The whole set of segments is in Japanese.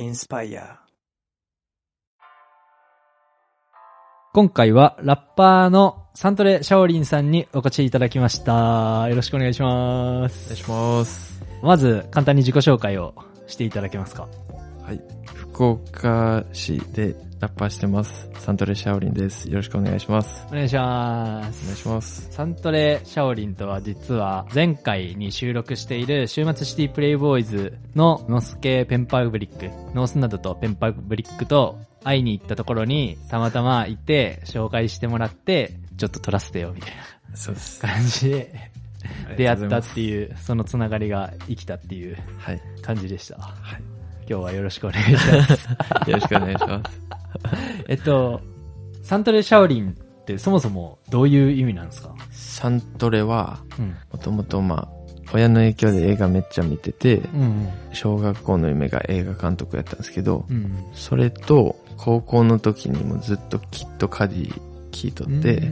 Inspire 今回はラッパーのサントレ・シャオリンさんにお越しいただきました。よろしくお願いします。お願いします。まず、簡単に自己紹介をしていただけますかはい。福岡市でラッパーしてます。サントレシャオリンです。よろしくお願いします。お願いしまお願いす。します。サントレ・シャオリンとは実は前回に収録している週末シティプレイボーイズのノスケペンパーブリック、ノースナドとペンパーブリックと会いに行ったところにたまたまいて紹介してもらってちょっと撮らせてよみたいそうです。な感じで出会ったってう。いう、そのつながりが生きたっていうはい。感じでした。はい。今日はよろしくお願いします。よろしくお願いします。えっと、サントレ・シャオリンってそもそもどういう意味なんですか？サントレは、うん。もともとまあ、親の影響で映画めっちゃ見てて、うん。小学校の夢が映画監督やったんですけど、うん。それと、高校の時にもずっと Kid Cudi 聴いとって、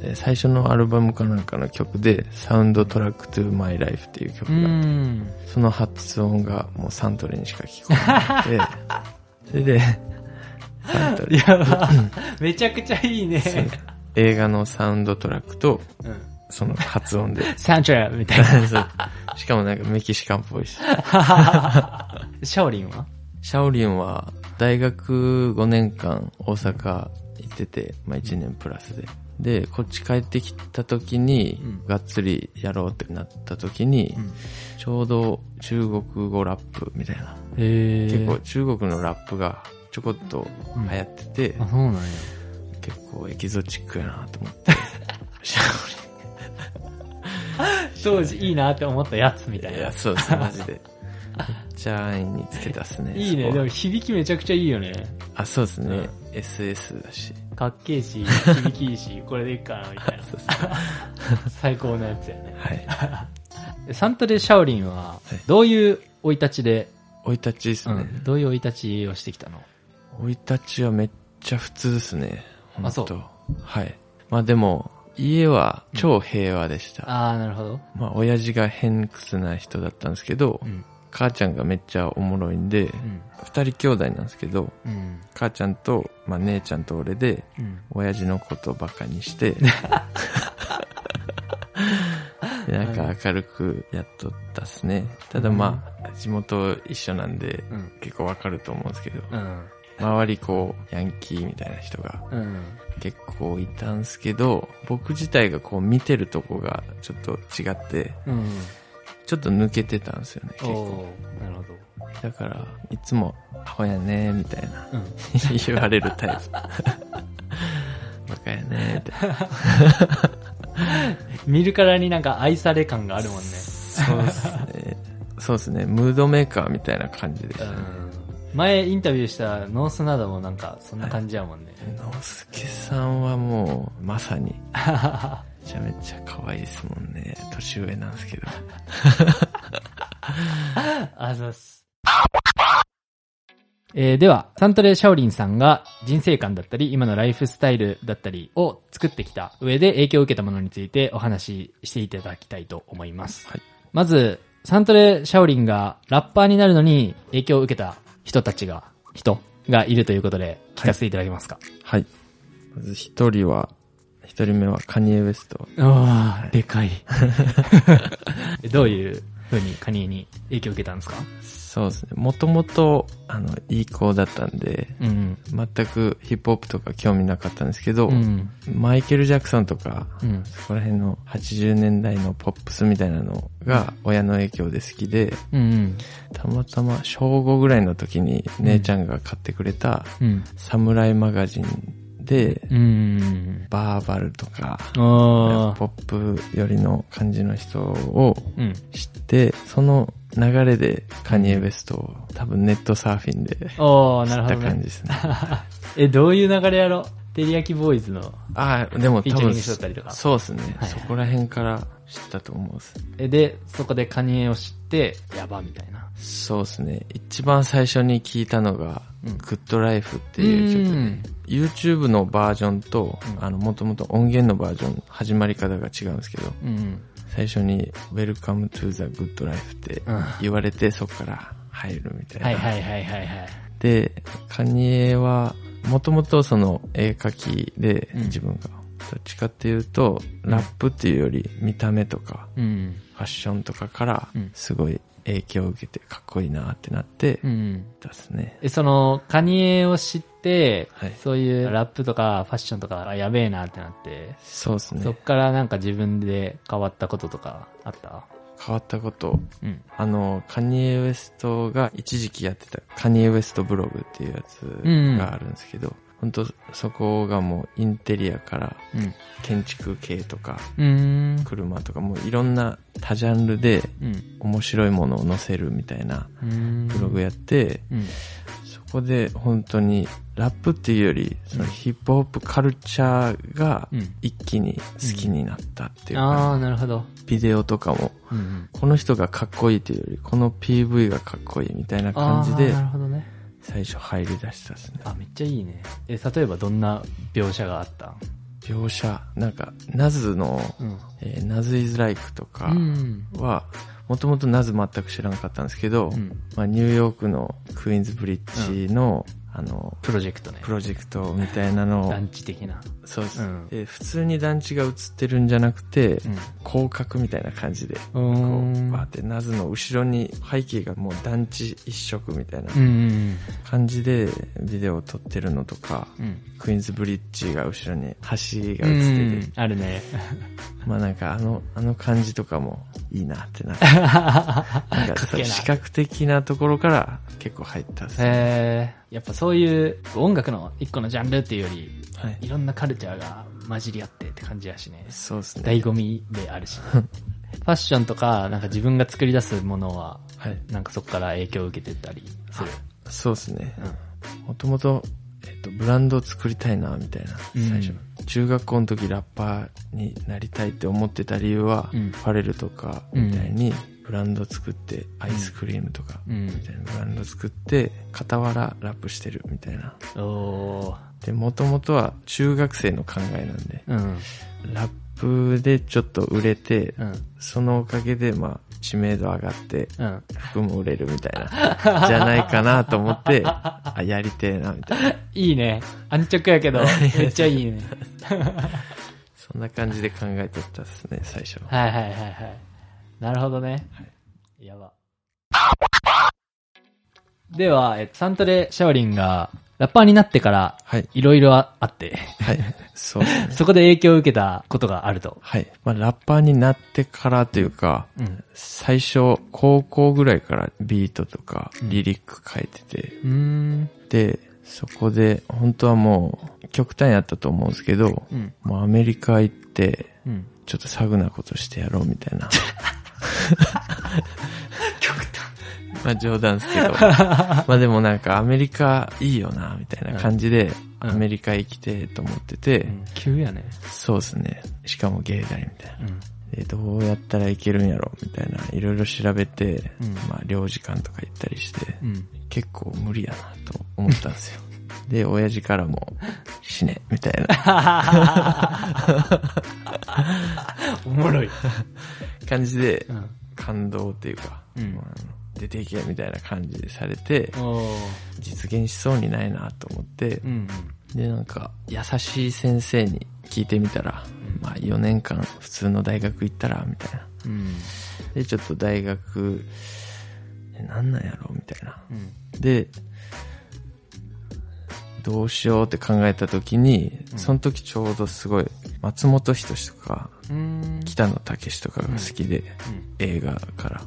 で最初のアルバムかなんかの曲で、 Soundtrack to My Life っていう曲があって、ん。その発音がもうサントレにしか聞こえなくて、それで、サントレ。やば。めちゃくちゃいいね。映画のサウンドトラックと、うん。その発音で。サントレみたいな。そうしかもなんかメキシカンっぽいし。シャオリンは？シャオリンは大学5年間大阪行ってて、まあ1年プラスで。で、こっち帰ってきた時に、うんがっつりやろうってなった時に、うんちょうど中国語ラップみたいな。へ結構中国のラップがちょこっと流行ってて、あ、そうなんや。結構エキゾチックやなと思って。シ ャ当時いいなって思ったやつみた。いいなや、。そうです、マジで。めっちゃ安易につけたっすね。いいね。でも響きめちゃくちゃいいよね。あ、そうですね。SS だし。かっけえし、響きいいし、これでいいかな、みたいな。そうそう。最高のやつやね。はい。サントレ・シャオリンは、どういう生い立ちで、生い立ちですね。うん、どういう生い立ちをしてきたの？生い立ちはめっちゃ普通ですね。あそうはい。まあでも、家は超平和でした。ああ、なるほど。まあ親父が偏屈な人だったんですけど、うん。母ちゃんがめっちゃおもろいんで、うん。二人兄弟なんですけど、うん。母ちゃんと、まあ姉ちゃんと俺で、うん。親父のことバカにして、でなんか明るくやっとったっすね。ただまあ、地元一緒なんで、うん。結構わかると思うんですけど、うん。周りこう、ヤンキーみたいな人がうん。結構いたんすけど、僕自体がこう見てるとこがちょっと違って、うん。ちょっと抜けてたんですよね、結構。なるほど。だから、いつも、アホやねみたいなうん。言われるタイプ。バカやねって。見るからになんか愛され感があるもんね。そうですね。そうですね。ムードメーカーみたいな感じでしたね。前インタビューしたノースなどもなんかそんな感じやもんね。のすけさんはもう、まさに、めちゃめちゃ可愛いですもんね。年上なんですけど。あざっす。えーでは、サントレ・シャオリンさんが人生観だったり、今のライフスタイルだったりを作ってきた上で影響を受けたものについてお話ししていただきたいと思います。はいまず、サントレ・シャオリンがラッパーになるのに影響を受けた人たちが、人がいるということで聞かせていただけますか？はい。まず一人は、一人目はカニエ・ウエスト。うわーでかい。どういう風にカニエに影響を受けたんですか？そうですね。もともと、あの、いい子だったんで、うん。全くヒップホップとか興味なかったんですけど、うん。マイケル・ジャクソンとか、うん。そこら辺の80年代のポップスみたいなのが親の影響で好きで、うん。たまたま小5ぐらいの時に姉ちゃんが買ってくれたうん。サムライマガジンで、うん。バーバルとか、あポップ寄りの感じの人をうん。知って、その流れでカニエ・ウェストを多分ネットサーフィンで知。った感じですね。え、どういう流れやろ？テリヤキボーイズの。ああ、でも多分しとったりとかそうですね、はいそこら辺から知ったと思うんです。え、で、そこでカニエを知って、やば、みたいな。そうですね。一番最初に聞いたのが、うんグッドライフっていう曲で、うん YouTube のバージョンと、もともと音源のバージョン、始まり方が違うんですけど、うん。最初に Welcome to the Good Life ってうん言われて、そこから入るみたいな。はいはいはいはいはい。で、カニエは、もともとその絵描きでうん自分が、どっちかっていうと、ラップっていうより見た目とか、うん。ファッションとかからうん、すごい影響を受けてかっこいいなってなってう、ん。ですね。え、その、カニエを知って、はいそういうラップとかファッションとか、あやべえなってなって、そうですねそっ。からなんか自分で変わったこととかあった？変わったこと、うん。あの、カニエ・ウエストが一時期やってたカニエ・ウエストブログっていうやつがあるんですけど、本当そこがもうインテリアからうん。建築系とかうーん。車とかもういろんな多ジャンルでうん。面白いものを載せるみたいな。ブログやって、こで本当にラップっていうよりそのヒップホップカルチャーがうん。一気に好きになったっていうか、ああ、なるほど。ビデオとかもうん。この人がかっこいいっていうよりこの PV がかっこいいみたいな感じでなるほどね。最初入り出したですね。あ、めっちゃいいね。え、例えばどんな描写があった？描写、なんか、ナズの、うん。えー、ナズイズライクとかうん。は、もともとナズ全く知らなかったんですけど、うん。まあ、ニューヨークのクイーンズブリッジの、あの、プロジェクトね。プロジェクトみたいなのを、団地的な。そうです、うんで。普通に団地が映ってるんじゃなくて、うん。広角みたいな感じで、うこーう、ん。バーってナズの後ろに背景がもう団地一色みたいな感じでビデオを撮ってるのとか、うん。うん。クイーンズブリッジが後ろに橋が映ってて、うんあるね。まあなんかあの、あの感じとかもいいなってな って。なんか視覚的なところから結構入ったっすね。やっぱそういう音楽の一個のジャンルっていうより、はい。いろんなカルチャーが混じり合ってって感じやしね。そうですね。醍醐味であるし、ファッションとか、なんか自分が作り出すものは、はい。なんかそこから影響を受けてったりする。そうですねう。ん。もともと、えっと、ブランドを作りたいな、みたいな、うん最初。中学校の時ラッパーになりたいって思ってた理由は、うんファレルとかみたいに、ブランド作って、アイスクリームとか、うんみたいなブランド作って、傍らラップしてるみたいな。で、もともとは中学生の考えなんで、うん。ラップでちょっと売れて、うん。そのおかげで、まあ、知名度上がって、うん。服も売れるみたいな、じゃないかなと思って、あ、やりてえな、みたいな。いいね。安直やけど、めっちゃいいね。そんな感じで考えとったですね、最初。はいはいはいはい。なるほどね。やば。では、えっとサントレ・シャオリンが、ラッパーになってから、はい。いろいろあって、はい。そうね。そこで影響を受けたことがあると。はい。まあ、ラッパーになってからというか、うん。最初、高校ぐらいからビートとか、うんリリック書いてて、うーん。で、そこで、本当はもう、極端やったと思うんですけど、うん。もうアメリカ行って、うん。ちょっとサグなことしてやろうみたいな。極端。まあ冗談ですけど。まあでもなんかアメリカいいよな、みたいな感じで、うんアメリカ行きてえと思ってて、急やね。そうですね。しかも芸大みたいな。うん。で、どうやったらいけるんやろみたいな、いろいろ調べて、うんまあ領事館とか行ったりして、うん。結構無理やなと思ったんですよ。で、親父からも、死ね、みたいな おもろい。感じでう、ん。感動っていうか、うんまあ出ていけみたいな感じでされて。実現しそうにないなと思ってう、ん。で、なんか、優しい先生に聞いてみたら、まあ4年間普通の大学行ったら、みたいな。うん。で、ちょっと大学、えなんやろみたいな。うん。で、どうしようって考えた時に、うんその時ちょうどすごい、松本人志とか、うん。北野武とかが好きで、うん映画から。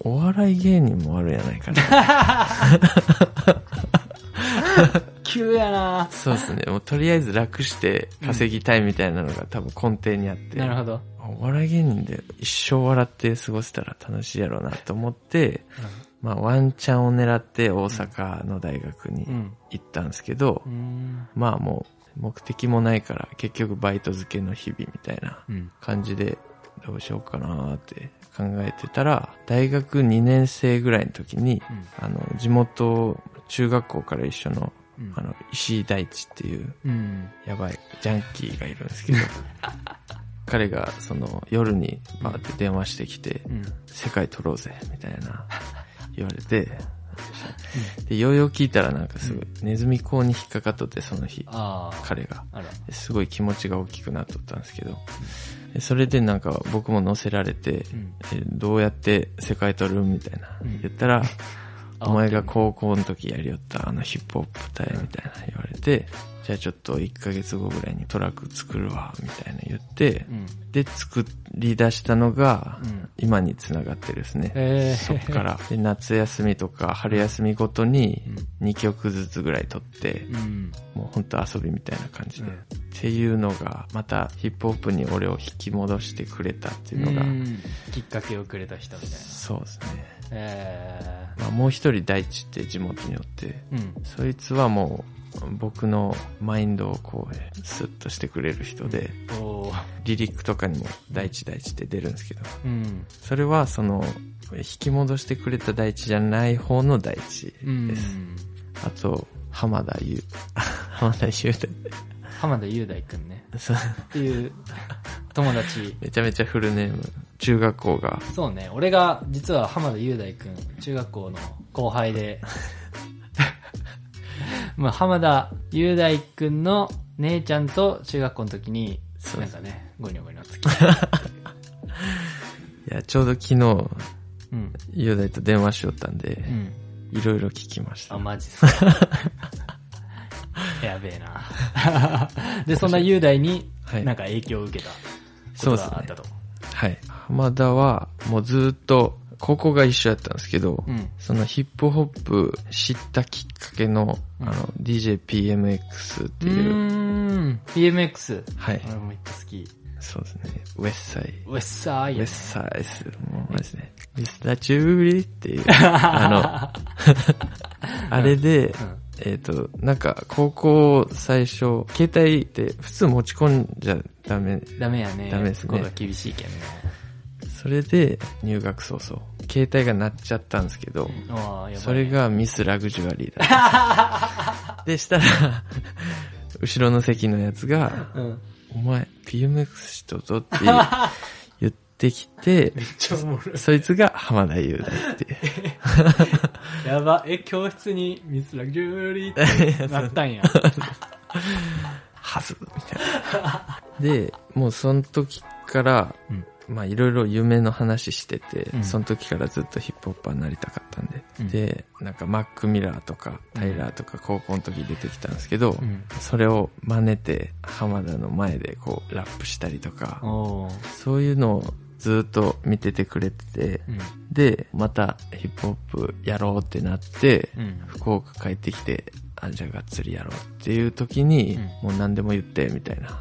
お笑い芸人もあるやないかな。急やなそうですね。もうとりあえず楽して稼ぎたいみたいなのが多分根底にあって。なるほど。お笑い芸人で一生笑って過ごせたら楽しいやろうなと思って、まあワンチャンを狙って大阪の大学にうん。行ったんですけど、うん。まあもう目的もないから結局バイト付けの日々みたいなうん。感じでどうしようかなって考えてたら、大学2年生ぐらいの時に、あの、地元、中学校から一緒の、うんあの、石井大地っていううん。やばいジャンキーがいるんですけど、彼がその夜にバーって電話してきて、うん。世界取ろうぜ、みたいな言われて、で、ようよう聞いたらなんかすごい、ネズミ講に引っかかっとって、その日。彼が。すごい気持ちが大きくなっとったんですけど、でそれでなんか僕も乗せられて、どうやって世界取る？みたいな、うん。言ったら、あお前が高校の時やりよったあのヒップホップ隊みたいな言われて、じゃあちょっと1ヶ月後ぐらいにトラック作るわ、みたいな言ってう、ん。で作り出したのがうん、今に繋がってるですね。えそっから。で、夏休みとか春休みごとに2曲ずつぐらい撮って、うん。もうほんと遊びみたいな感じで。うんっていうのが、またヒップホップに俺を引き戻してくれたっていうのが、うんきっかけをくれた人みたいな。そうですね。えまあ、もう一人大地って地元におって、ー。うん。そいつはもう僕のマインドをこう、スッとしてくれる人で、おーリリックとかにも大地大地って出るんですけど、うん。それはその、引き戻してくれた大地じゃない方の大地うんです。。あと、浜田優、浜田優太。浜田雄大くんね。そうっていう友達。めちゃめちゃフルネーム。中学校が、そうね。俺が実は浜田雄大くん、中学校の後輩で、まあ浜田雄大くんの姉ちゃんと中学校の時に、そうなんかね、ゴニョゴニョつき。いや、ちょうど昨日、うん。雄大と電話しよったんでう、ん。いろいろ聞きましたあ、。マジっすか。やべえな。で、そんな雄大に、はいなんか影響を受けたことがあったと。はい。浜田は、もうずっと、高校が一緒やったんですけど、うん。そのヒップホップ知ったきっかけの、うんあの、DJPMX ってういう、ーん。BMX。はい。俺もめっちゃ好き。そうですね。ウェッサイ。ウェッサーイウェッサイス。もうマジで。ミスターチューリーっていう、あの、あれで、うん。えっ、と、なんか、高校最初、携帯って普通持ち込んじゃダメ。ダメやね。ダメですねここが厳しいけんね。それで、入学早々、携帯が鳴っちゃったんですけど、ねそれ、がミスラグジュアリーだっ でしたら、後ろの席のやつが、うん。お前、PMX しととって言ってきて、めっちゃおもろい。そいつが浜田雄大っていう。やば。え、教室にミスラグジュアリーってなったんや。はずみたいな。で、もうその時から、うんまあいろいろ夢の話してて、うんその時からずっとヒップホッパーになりたかったんで。うんで、なんかマック・ミラーとかタイラーとか高校の時出てきたんですけど、うん。それを真似て浜田の前でこうラップしたりとか。そういうのをずっと見ててくれてて、うん。で、またヒップホップやろうってなって、うん。福岡帰ってきて、あ、じゃあがっつりやろうっていう時に、うんもう何でも言って、みたいな。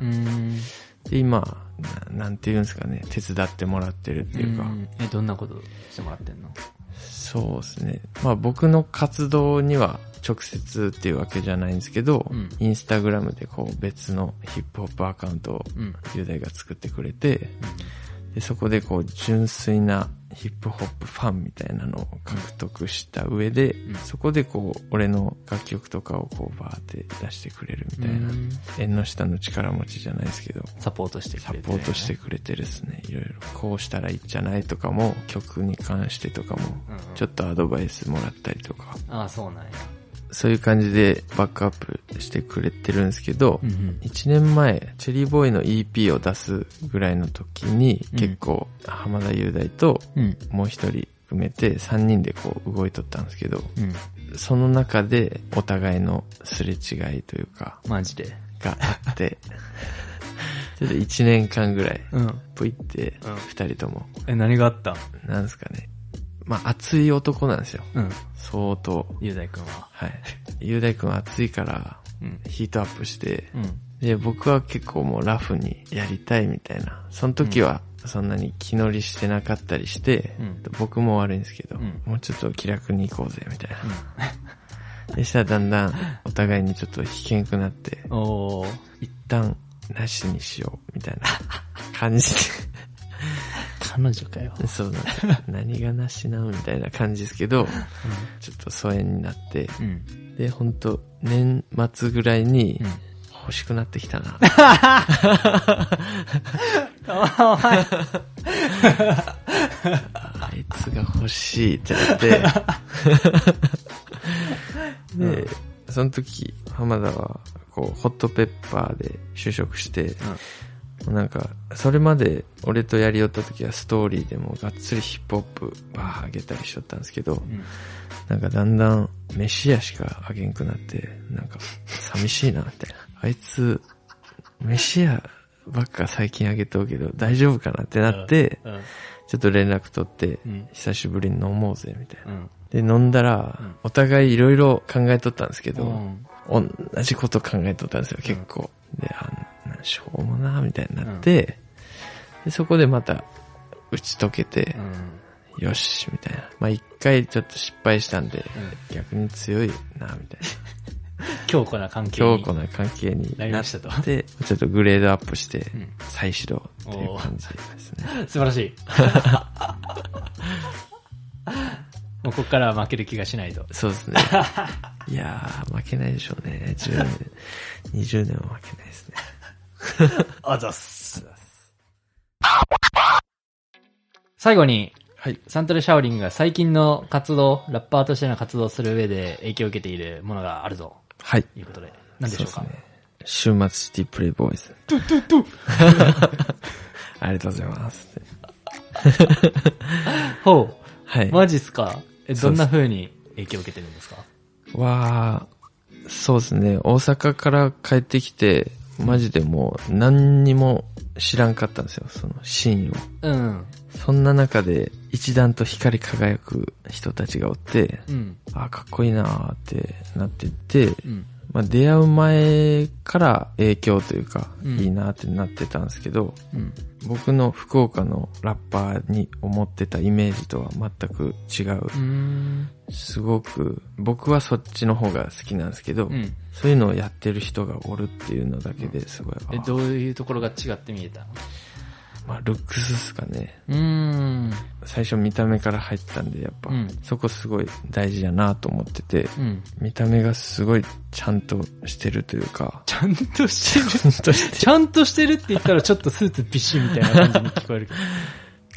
で、今な、なんて言うんですかね、手伝ってもらってるっていうか、んえ、どんなことしてもらってんの？そうですね。まあ僕の活動には直接っていうわけじゃないんですけど、うんインスタグラムでこう別のヒップホップアカウントをうん。雄大が作ってくれて、でそこでこう純粋なヒップホップファンみたいなのを獲得した上で、うん。そこでこう俺の楽曲とかをこうバーって出してくれるみたいな、うん。縁の下の力持ちじゃないですけど、サポートしてくサれて、ポートしてくれてですね、いろいろ。こうしたらいいんじゃないとかも、曲に関してとかも、うんうん。ちょっとアドバイスもらったりとか、ああ、そうなんや。そういう感じでバックアップしてくれてるんですけど、うんうん。1年前、チェリーボーイの EP を出すぐらいの時に、うん結構、浜田雄大とうん。もう一人含めて3人でこう動いとったんですけど、うん。その中でお互いのすれ違いというか、マジで。があって、ちょっと1年間ぐらい、うん。ぷいってうん、2人とも、え、何があった？なんですかね。まあ熱い男なんですよ。うん。相当。雄大くんは。はい。雄大くんは熱いから、うん。ヒートアップして、うん。で、僕は結構もうラフにやりたいみたいな。その時はそんなに気乗りしてなかったりして、うん僕も悪いんですけど、うんもうちょっと気楽に行こうぜみたいな。でしたらだんだんお互いにちょっと危険くなって。一旦なしにしようみたいな感じ彼女かよ。で、そうなんか何がなしなみたいな感じですけど、ちょっと疎遠になって、うん。で、ほんと年末ぐらいにうん。欲しくなってきたな。お前、あいつが欲しいってなって、で、その時、浜田は、こう、ホットペッパーで就職して、なんか、それまで俺とやりよった時はストーリーでもがっつりヒップホップバー上げたりしとったんですけど、うん。なんかだんだん飯屋しかあげんくなって、なんか寂しいな、みたいな。あいつ、飯屋ばっか最近あげとうけど大丈夫かなってなって、うん。ちょっと連絡取って、うん。久しぶりに飲もうぜ、みたいな。うん。で、飲んだら、うんお互いいろいろ考えとったんですけど、うん。同じこと考えとったんですよ、結構。で、あなしょうもな、みたいになって、でそこでまた打ち解けてう、ん。よし、みたいな。まあ一回ちょっと失敗したんで、うん逆に強いな、みたい 強固な関な。係に強固な関係になりましたと。て、ちょっとグレードアップしてうん、再始動っていう感じですね。素晴らしい。もうここからは負ける気がしないと。そうですね。いやー、負けないでしょうね。10年、20年は負けないですね。あざっす。最後に、はい。サントルシャオリンが最近の活動、ラッパーとしての活動をする上で影響を受けているものがあるぞ。はい。ということで、何でしょうか？そうですね。週末シティプレイボーイズ。ありがとうございます。ほはい。う。マジっすか？え、どんな風に影響を受けてるんですか？は、そうですね。大阪から帰ってきて、マジでもう何にも知らんかったんですよ。そのシーンを。うん。そんな中で一段と光り輝く人たちがおって、うん。あ、かっこいいなーってなってって、うん。まあ、出会う前から影響というか、うんいいなってなってたんですけど、うん。僕の福岡のラッパーに思ってたイメージとは全く違う。うん。すごく、僕はそっちの方が好きなんですけど、うん。そういうのをやってる人がおるっていうのだけですごい、え、あどういうところが違って見えたの？まあ、ルックスっすかね。うーん。最初見た目から入ったんで、やっぱ、うんそこすごい大事やなと思ってて、うん。見た目がすごいちゃんとしてるというか、ちゃんとしてる？ちゃんとしてるって言ったらちょっとスーツビシッみたいな感じに聞こえるけ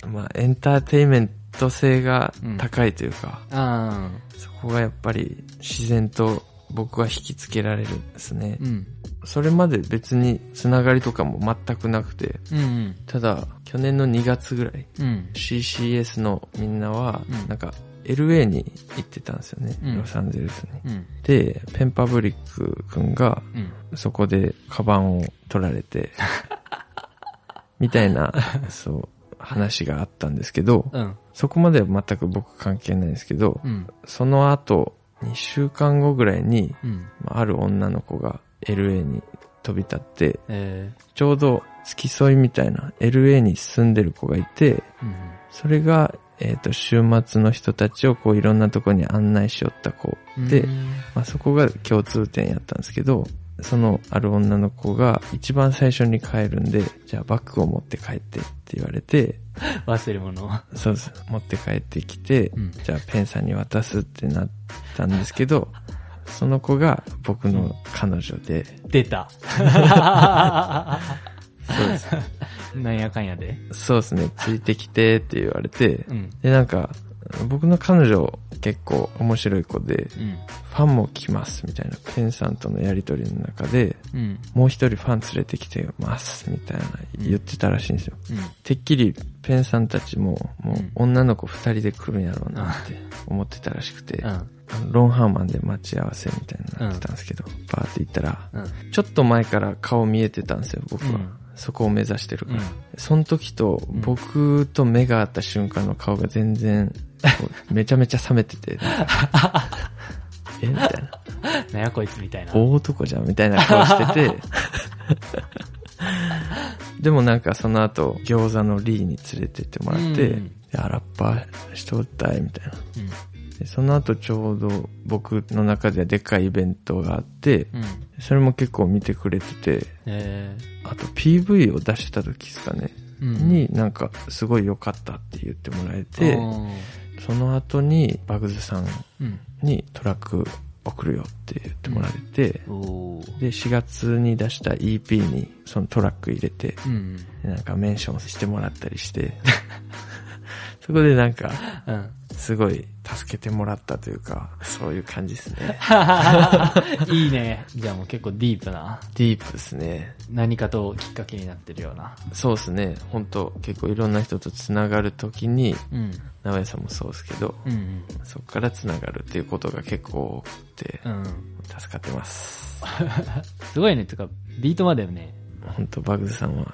ど。まあ、エンターテインメント性が高いというか、あそこがやっぱり自然と僕は引きつけられるんですねー。うん。それまで別につながりとかも全くなくて、うんうん。ただ、去年の2月ぐらい、うん。CCS のみんなはうん、なんか、LA に行ってたんですよね。うんロサンゼルスに。うん。で、ペンパブリック君が、うん。そこでカバンを取られて、みたいな、そう、話があったんですけど、うん。そこまでは全く僕関係ないんですけど、うん。その後、2週間後ぐらいに、うん。まあある女の子が LA に飛び立って、えちょうど付き添いみたいな LA に住んでる子がいて、ー。うん。それが、えっ、と、週末の人たちをこういろんなとこに案内しよった子で、うんまあそこが共通点やったんですけど、そのある女の子が一番最初に帰るんで、じゃあバッグを持って帰ってって言われて、忘れ物。そうです。持って帰ってきて、うんじゃあペンさんに渡すってなったんですけど、その子が僕の彼女で、出た。そうです。なんやかんやで。そうですね、ついてきてって言われて、うん。で、なんか、僕の彼女結構面白い子で、うん。ファンも来ますみたいな、ペンさんとのやりとりの中で、うん。もう一人ファン連れてきてますみたいな言ってたらしいんですよ。うん。てっきりペンさんたちも、もううん女の子二人で来るんやろうなって思ってたらしくて、ロンハーマンで待ち合わせみたいになってたんですけど、バーって行ったら、うん。ちょっと前から顔見えてたんですよ、僕は。うんそこを目指してるから。うんその時とうん僕と目が合った瞬間の顔が全然、めちゃめちゃ冷めてて、えみたいな。なんやこいつみたいな。大男じゃんみたいな顔してて、でもなんかその後餃子のリーに連れてってもらって、うんいや、ラッパーしとったいみたいな。うん。でその後ちょうど僕の中ではでっかいイベントがあって、うん。それも結構見てくれてて、えあと PV を出した時ですかね、ー。うん。になんかすごい良かったって言ってもらえて、その後にバグズさんうん。にトラック送るよって言ってもらえて、おーで、4月に出した EP にそのトラック入れて、うん。でなんかメンションしてもらったりして、そこでなんか、うん。すごい助けてもらったというか、そういう感じですね。いいね。じゃあもう結構ディープな、ディープですね。何かときっかけになってるような。そうですね。本当結構いろんな人と繋がるときに、うん。直江さんもそうですけど、うんうん。そこから繋がるっていうことが結構多くて、うん。助かってます。すごいね。てか、ビートまでよね。本当バグズさんは、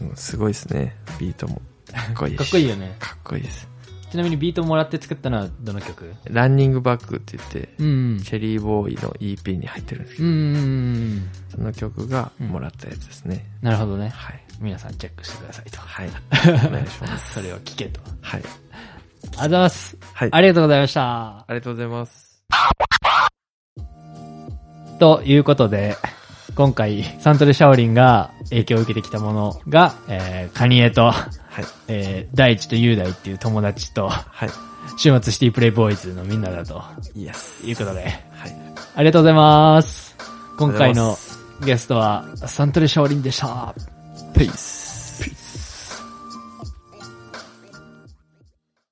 うんすごいですね。ビートも。かっこいいしかっこいいよね。かっこいいです。ちなみにビートもらって作ったのはどの曲？ランニングバックって言って、うん。チェリーボーイの EP に入ってるんですけど、うんうんうん。その曲がもらったやつですね。なるほどね。はい。皆さんチェックしてくださいと。はい。お願いします。それを聞けと。はい。ありがとうございます。はい。ありがとうございました。ありがとうございます。ということで、今回、サントルシャオリンが影響を受けてきたものが、えー、カニエと、はい。えー、大地と雄大っていう友達と、はい。週末シティプレイボーイズのみんなだとイエス。いうことで、はい。ありがとうございます。今回のゲストは、サントルシャオリンでした。ペース。